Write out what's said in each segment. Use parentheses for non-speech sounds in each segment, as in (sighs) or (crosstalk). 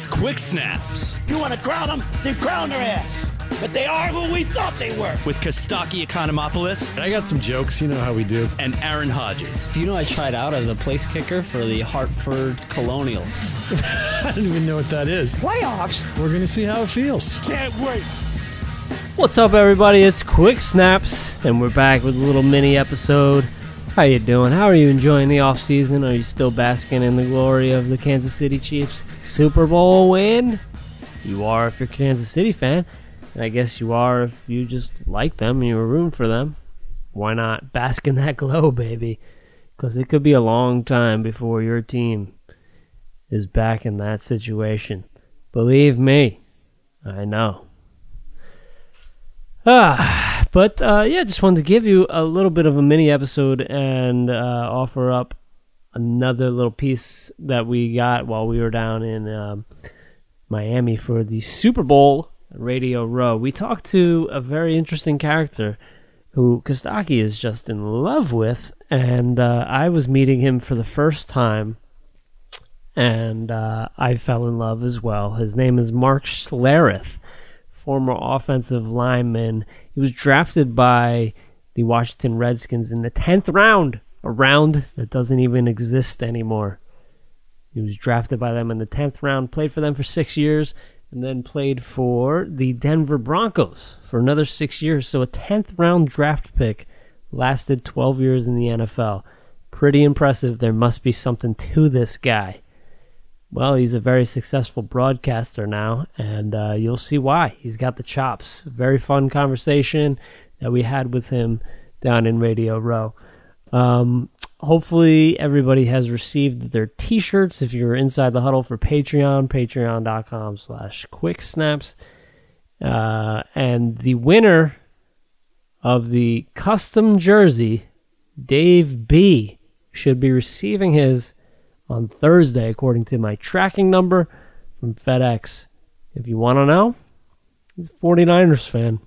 It's Quick Snaps You want to crown them? Then crown their ass. But they are who we thought they were. with Kostaki Economopoulos I got some jokes, you know how we do. and Aaron Hodges. Do you know I tried out as a place kicker for the Hartford Colonials? (laughs) I don't even know what that is. Playoffs? We're going to see how it feels. Can't wait. What's up, everybody? It's Quick Snaps, and we're back with a little mini episode. How you doing? How are you enjoying the off season? Are you still basking in the glory of the Kansas City Chiefs Super Bowl win? You are if you're a Kansas City fan, and I guess you are if you just like them and you were rooting for them. Why not bask in that (laughs) glow, baby? Because it could be a long time before your team is back in that situation. Believe me, I know. (sighs) Ah, but uh, yeah, just wanted to give you a little bit of a mini episode and uh, offer up another little piece that we got while we were down in um, Miami for the Super Bowl Radio Row. We talked to a very interesting character who Kostaki is just in love with, and uh, I was meeting him for the first time, and uh, I fell in love as well. His name is Mark Schlereth former offensive lineman. He was drafted by the Washington Redskins in the 10th round, a round that doesn't even exist anymore. He was drafted by them in the 10th round, played for them for six years, and then played for the Denver Broncos for another six years. So a 10th round draft pick lasted 12 years in the NFL. Pretty impressive. There must be something to this guy. Well, he's a very successful broadcaster now, and uh, you'll see why. He's got the chops. Very fun conversation that we had with him down in Radio Row. Um, hopefully, everybody has received their T-shirts. If you're inside the huddle for Patreon, patreon.com slash quick snaps. Uh, and the winner of the custom jersey, Dave B, should be receiving his on Thursday, according to my tracking number from FedEx. If you want to know, he's a 49ers fan.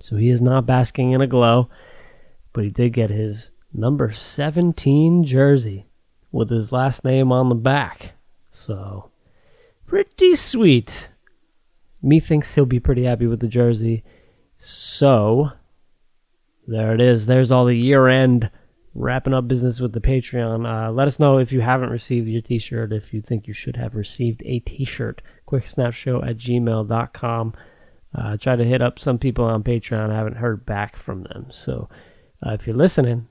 So he is not basking in a glow, but he did get his number 17 jersey with his last name on the back. So pretty sweet. Me thinks he'll be pretty happy with the jersey. So there it is. There's all the year end wrapping up business with the Patreon. Uh, let us know if you haven't received your t shirt, if you think you should have received a t shirt. Quicksnapshow at gmail.com. Uh, try to hit up some people on Patreon. I haven't heard back from them. So uh, if you're listening,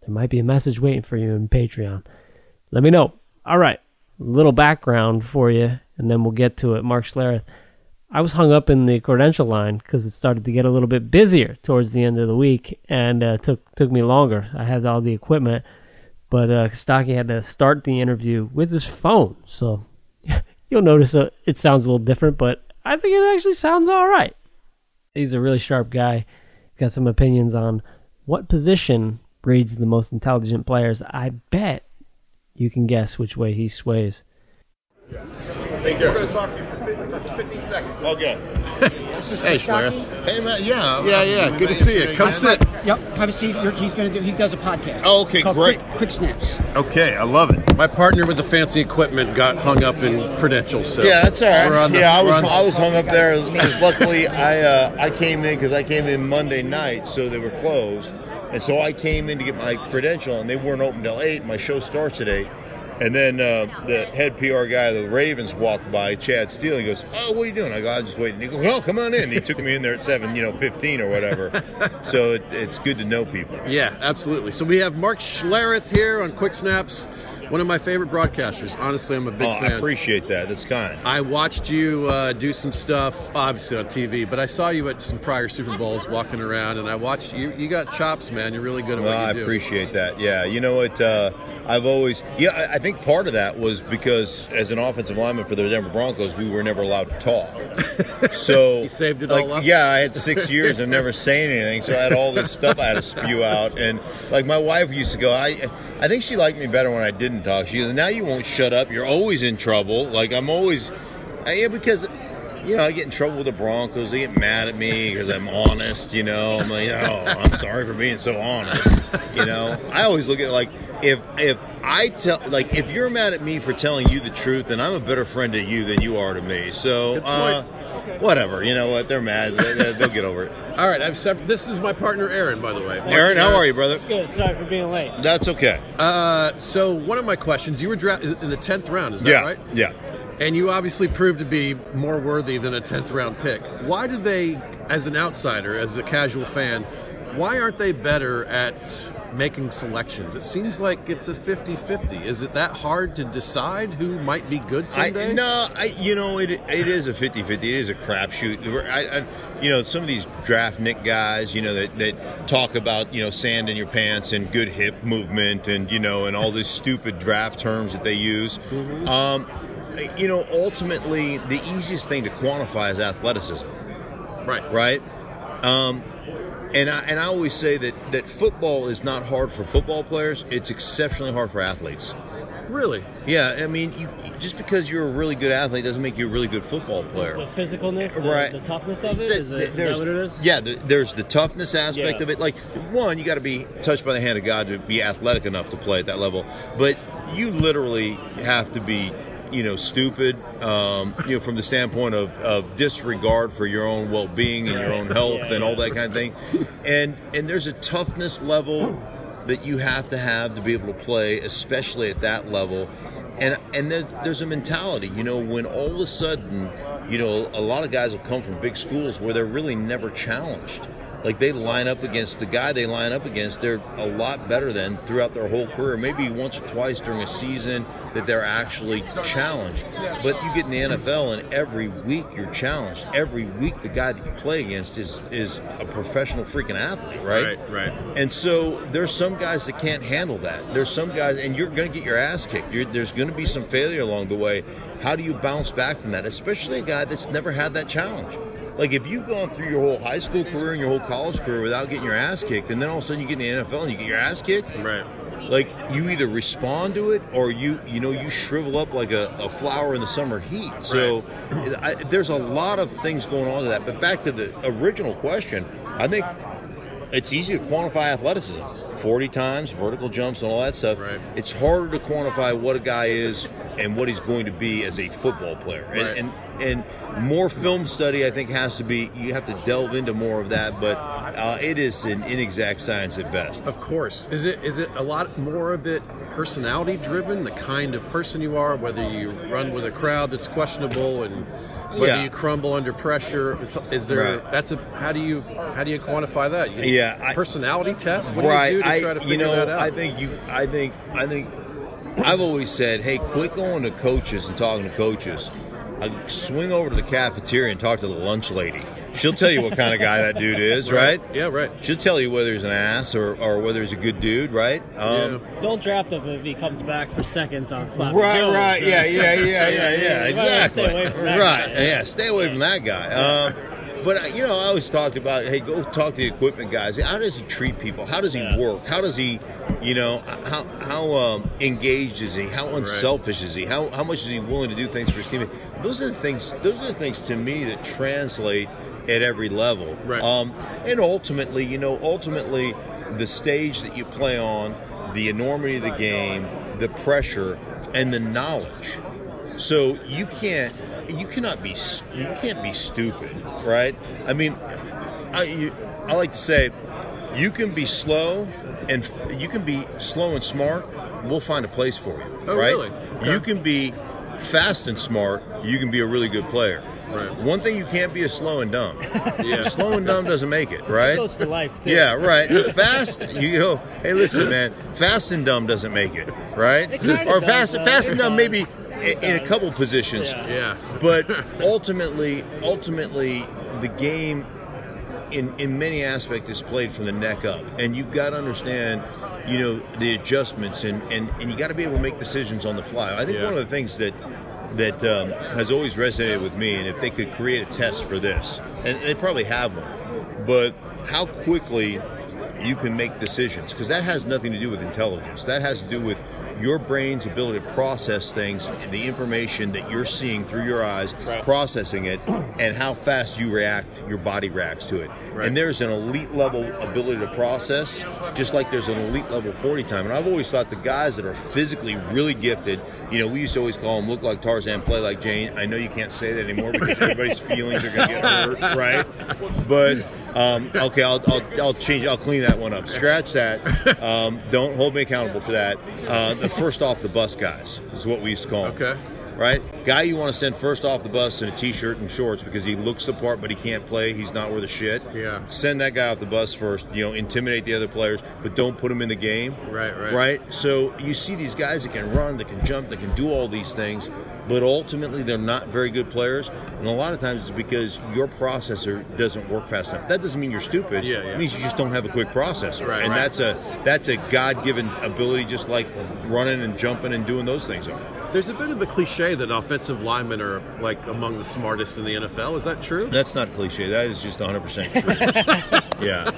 there might be a message waiting for you in Patreon. Let me know. All right. Little background for you, and then we'll get to it. Mark Schlereth. I was hung up in the credential line because it started to get a little bit busier towards the end of the week, and uh, took took me longer. I had all the equipment, but uh, Stocky had to start the interview with his phone, so (laughs) you'll notice uh, it sounds a little different, but I think it actually sounds all right. He's a really sharp guy. Got some opinions on what position breeds the most intelligent players. I bet you can guess which way he sways. We're going to talk to you for 15, for 15 seconds. Okay. Hey, Schlereth. Hey, man. Yeah. Yeah, yeah. Good to see you. Come sit. Yep, have a seat. You're, he's gonna do. He does a podcast. Oh, okay, called great. Quick, quick snaps. Okay, I love it. My partner with the fancy equipment got hung up in credentials. So Yeah, that's all right. We're on the- yeah, I we're was on- I was hung up there because (laughs) luckily I uh, I came in because I came in Monday night, so they were closed, and so I came in to get my credential, and they weren't open till eight. My show starts at eight. And then uh, the head PR guy of the Ravens walked by, Chad Steele. He goes, "Oh, what are you doing?" I go, "I'm just waiting." He goes, "Oh, come on in." He took me in there at seven, you know, fifteen or whatever. (laughs) so it, it's good to know people. Yeah, absolutely. So we have Mark Schlereth here on Quick Snaps, one of my favorite broadcasters. Honestly, I'm a big Oh, I appreciate that. That's kind. I watched you uh, do some stuff, obviously on TV, but I saw you at some prior Super Bowls walking around, and I watched you. You got chops, man. You're really good at Well, what you I do. appreciate that. Yeah, you know what? Uh, I've always, yeah, I- I think part of that was because as an offensive lineman for the Denver Broncos, we were never allowed to talk. (laughs) So You saved it like, all up? Yeah, I had six years of never saying anything, so I had all this stuff I had to spew out. And like my wife used to go, I, I think she liked me better when I didn't talk. She goes, now you won't shut up. You're always in trouble. Like I'm always, uh, yeah, because you know, I get in trouble with the Broncos. They get mad at me because I'm honest. You know, I'm like, oh, I'm sorry for being so honest. You know, I always look at it like if if I tell like if you're mad at me for telling you the truth, then I'm a better friend to you than you are to me. So, uh, whatever. You know what? They're mad. They, they- they'll get over it. All right, I've sep- this is my partner Aaron, by the way. Aaron, how are you, brother? Good. Sorry for being late. That's okay. Uh, so one of my questions, you were drafted in the tenth round, is that Yeah, right? yeah. And you obviously proved to be more worthy than a tenth round pick. Why do they, as an outsider, as a casual fan, why aren't they better at making selections? It seems like it's a 50-50. Is it that hard to decide who might be good I, someday? no, I, you know, it, it is a 50-50. It is a crapshoot. I, I, you know, some of these draftnik guys, you know, that, that talk about, you know, sand in your pants and good hip movement and, you know, and all these stupid draft terms that they use. Um, you know, ultimately, the easiest thing to quantify is athleticism Right. right? Um, and I and I always say that that football is not hard for football players; it's exceptionally hard for athletes. Really? Yeah, I mean, you just because you're a really good athlete doesn't make you a really good football player. The physicalness, the, Right. the toughness of it, Th- is, it, is that what it is? Yeah, the, there's the toughness aspect Yeah. of it. Like, one, you got to be touched by the hand of God to be athletic enough to play at that level. But you literally have to be, you know, stupid, um, you know, from the standpoint of, of disregard for your own well-being and your own (laughs) health Yeah, and all that kind of thing. And and there's a toughness level that you have to have to be able to play, especially at that level. And and there, there's a mentality, you know, when all of a sudden, you know, a lot of guys will come from big schools where they're really never challenged. Like they line up against the guy they line up against, they're a lot better than throughout their whole career. Maybe once or twice during a season that they're actually challenged. But you get in the NFL and every week you're challenged. Every week the guy that you play against is is a professional freaking athlete, right? Right, right. And so there's some guys that can't handle that. There's some guys, and you're going to get your ass kicked. You're, there's going to be some failure along the way. How do you bounce back from that? Especially a guy that's never had that challenge. Like if you've gone through your whole high school career and your whole college career without getting your ass kicked, and then all of a sudden you get in the NFL and you get your ass kicked, Right. like you either respond to it or you you know you shrivel up like a, a flower in the summer heat. So I, there's a lot of things going on to that. But back to the original question i think it's easy to quantify athleticism. 40 times vertical jumps and all that stuff. Right. it's harder to quantify what a guy is and what he's going to be as a football player. Right. and, and and more film study i think has to be you have to delve into more of that but uh, it is an inexact science at best Of course. Is it is it a lot more of it personality driven, the kind of person you are, whether you run with a crowd that's questionable and whether Yeah. you crumble under pressure? Is, is there Right. that's a how do you how do you quantify that? You- Yeah, I- personality test? What right. do you do to I, try to you figure know, that out? I think you. I think. I think. I've always said, hey, quit going to coaches and talking to coaches. I swing over to the cafeteria and talk to the lunch lady. She'll tell you what kind of guy that dude is, (laughs) right? Yeah, right. She'll tell you whether he's an ass or, or whether he's a good dude, right? Um, Don't draft him if he comes back for seconds on slap. Right, Jones, right, yeah, yeah, yeah, yeah, (laughs) yeah, You might exactly. Stay away from that right, guy. yeah, stay away from that guy. Um, but uh, you know, I always talked about, hey, go talk to the equipment guys. How does he treat people? How does he Yeah. work? How does he, you know, how how um, engaged is he? How unselfish is he? How how much is he willing to do things for his team? Those are the things. Those are the things to me that translate at every level. Right. Um, and ultimately, you know, ultimately, the stage that you play on, the enormity of the game, the pressure, and the knowledge. So you can't, you cannot be, you can't be stupid, right? I mean, I, you, I like to say, you can be slow, and you can be slow and smart. We'll find a place for you, Oh, right? really? Okay. You can be fast and smart. You can be a really good player. Right. One thing you can't be is slow and dumb. (laughs) Yeah. slow and dumb doesn't make it, right? That goes for life too. Yeah, right. (laughs) Fast, you go. Hey, listen, man. Fast and dumb doesn't make it, right? It Or does, fast, though. fast and It dumb, maybe In a couple positions. Yeah. Yeah. But (laughs) ultimately, ultimately, the game, in in many aspects, is played from the neck up, and you've got to understand, you know, the adjustments, and and and you got to be able to make decisions on the fly. I think Yeah. one of the things that that um, has always resonated with me, and if they could create a test for this, and they probably have one, but how quickly you can make decisions because that has nothing to do with intelligence. That has to do with your brain's ability to process things, the information that you're seeing through your eyes, processing it, and how fast you react, your body reacts to it. Right. And there's an elite level ability to process, just like there's an elite level 40 time. And I've always thought the guys that are physically really gifted, you know, we used to always call them look like Tarzan, play like Jane. I know you can't say that anymore because everybody's (laughs) feelings are going to get hurt, right? But um, okay, I'll, I'll, I'll change. I'll clean that one up. Scratch that. Um, don't hold me accountable for that. Uh, the first off the bus guys is what we used to call them. Okay. Right, guy you want to send first off the bus in a t-shirt and shorts because he looks the part but he can't play. He's not worth a shit. Yeah. Send that guy off the bus first. You know, intimidate the other players, but don't put him in the game. Right, right. Right. So you see these guys that can run, that can jump, that can do all these things, but ultimately they're not very good players. And a lot of times it's because your processor doesn't work fast enough. That doesn't mean you're stupid. Yeah, yeah. It means you just don't have a quick processor. Right, and right. that's a that's a God-given ability, just like running and jumping and doing those things are. There's a bit of a cliche that offensive linemen are like among the smartest in the NFL. Is that true? That's not cliche. That is just 100 percent true. (laughs) yeah.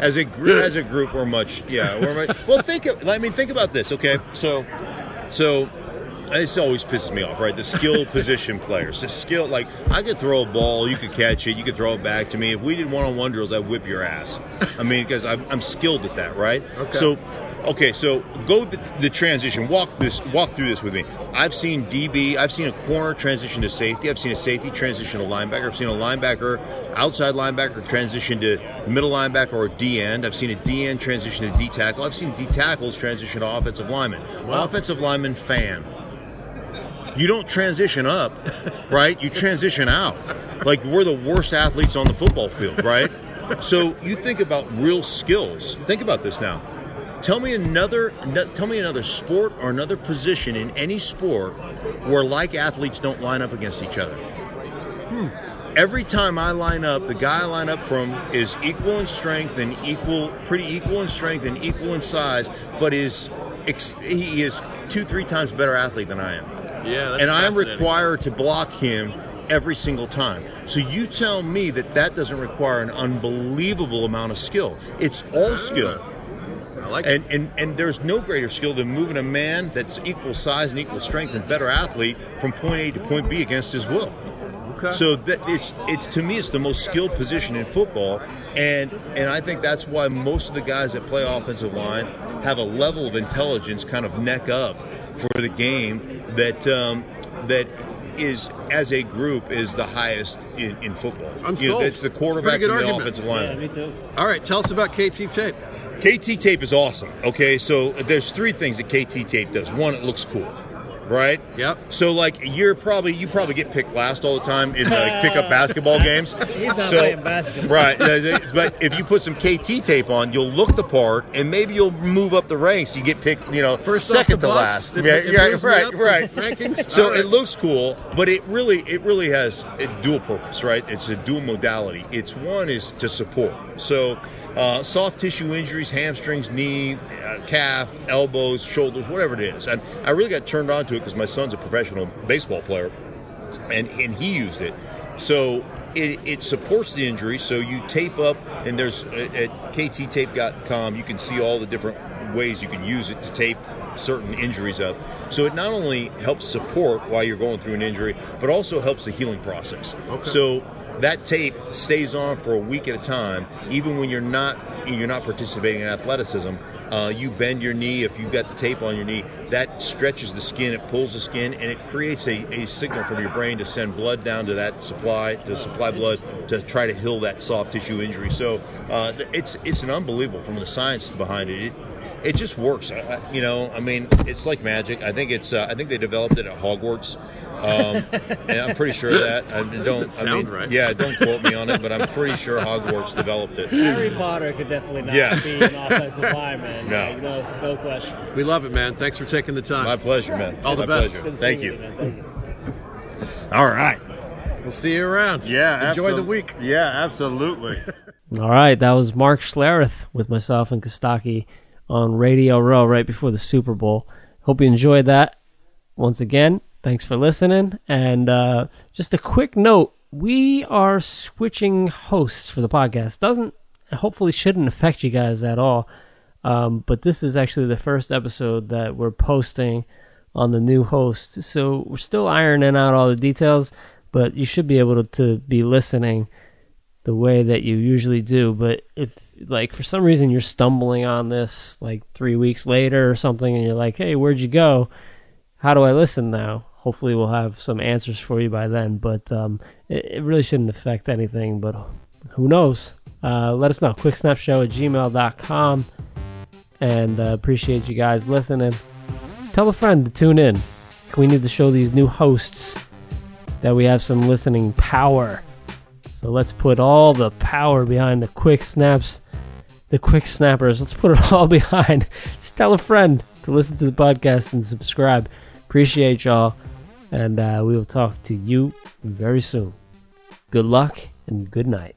As a group, as a group, we're much. Yeah, we're much. Well, think. Of, I mean, think about this. Okay, so, so. This always pisses me off, right? The skill (laughs) position players. The skill, like I could throw a ball, you could catch it, you could throw it back to me. If we did one-on-one drills, I'd whip your ass. I mean, because I'm, I'm skilled at that, right? Okay. So, okay, so go the, the transition. Walk this, walk through this with me. I've seen DB, I've seen a corner transition to safety. I've seen a safety transition to linebacker. I've seen a linebacker, outside linebacker transition to middle linebacker or D end. I've seen a D end transition to D tackle. I've seen D tackles transition to offensive lineman. Offensive lineman fan. You don't transition up, right? You transition out. Like we're the worst athletes on the football field, right? (laughs) So you think about real skills. Think about this now. Tell me another no- tell me another sport or another position in any sport where like athletes don't line up against each other. Hmm. Every time I line up, the guy I line up from is equal in strength and equal, pretty equal in strength and equal in size, but is he is two, three times better athlete than I am Yeah, that's and I'm required to block him every single time. So you tell me that that doesn't require an unbelievable amount of skill. It's all skill. I like And, and and there's no greater skill than moving a man that's equal size and equal strength and better athlete from point A to point B against his will. Okay. So that it's it's to me it's the most skilled position in football, and and I think that's why most of the guys that play offensive line have a level of intelligence kind of neck up for the game that um, that is as a group is the highest in, in football. I'm You know, sold. it's the It's quarterbacks good and the argument. offensive line. Yeah, me too. All right, tell us about KT tape. KT tape is awesome. Okay, so there's three things that KT tape does. One, it looks cool, right? Yep. So like you're probably you probably get picked last all the time in (laughs) like pickup basketball games. (laughs) He's not So- playing basketball. Right, uh, but if you put some KT tape on, you'll look the part, and maybe you'll move up the ranks. You get picked, you know, First off second the to bus, last. it- Yeah, it yeah, moves right, right. rankings. So All right. it looks cool, but it really, it really has a dual purpose, right? It's a dual modality. It's one is to support. So. Uh, soft tissue injuries, hamstrings, knee, uh, calf, elbows, shoulders, whatever it is. And I really got turned on to it because my son's a professional baseball player and and he used it. So it, it supports the injury. So you tape up, and there's uh, at kttape.com you can see all the different ways you can use it to tape certain injuries up. So it not only helps support while you're going through an injury, but also helps the healing process. Okay. So that tape stays on for a week at a time, even when you're not you're not participating in athleticism. Uh, you bend your knee if you've got the tape on your knee. That stretches the skin, it pulls the skin, and it creates a, a signal from your brain to send blood down to that supply to supply blood to try to heal that soft tissue injury. So uh, it's it's an unbelievable from the science behind it. it it just works. I, I- you know, I mean, it's like magic. I think it's. Uh, I think they developed it at Hogwarts. Um, (laughs) and I'm pretty sure that. I don't. doesn't I sound mean, right. Yeah, don't quote me on it, but I'm pretty sure Hogwarts developed it. Harry Potter could definitely not Yeah. be an offensive lineman. (laughs) No. Like, no, no question. We love it, man. Thanks for taking the time. My pleasure, man. All the My best. Thank you. man. Thank you. All right. We'll see you around. Yeah. Enjoy absol- the week. Yeah, absolutely. (laughs) All right, that was Mark Schlereth with myself and Kostaki on Radio Row right before the Super Bowl. Hope you enjoyed that. Once again, thanks for listening. And uh, just a quick note: we are switching hosts for the podcast. Doesn't hopefully shouldn't affect you guys at all. Um, but this is actually the first episode that we're posting on the new host. So we're still ironing out all the details, but you should be able to, to be listening the way that you usually do. But if, like, for some reason you're stumbling on this like three weeks later or something, and you're like, hey, where'd you go? How do I listen now? Hopefully, we'll have some answers for you by then. But um, it, it really shouldn't affect anything, but who knows? Uh, let us know. Quicksnapshow at gmail.com. And uh, appreciate you guys listening. Tell a friend to tune in. We need to show these new hosts that we have some listening power. So let's put all the power behind the quick snaps, the quick snappers. Let's put it (laughs) all behind. Just tell a friend to listen to the podcast and subscribe. Appreciate y'all. And uh, we will talk to you very soon. Good luck and good night.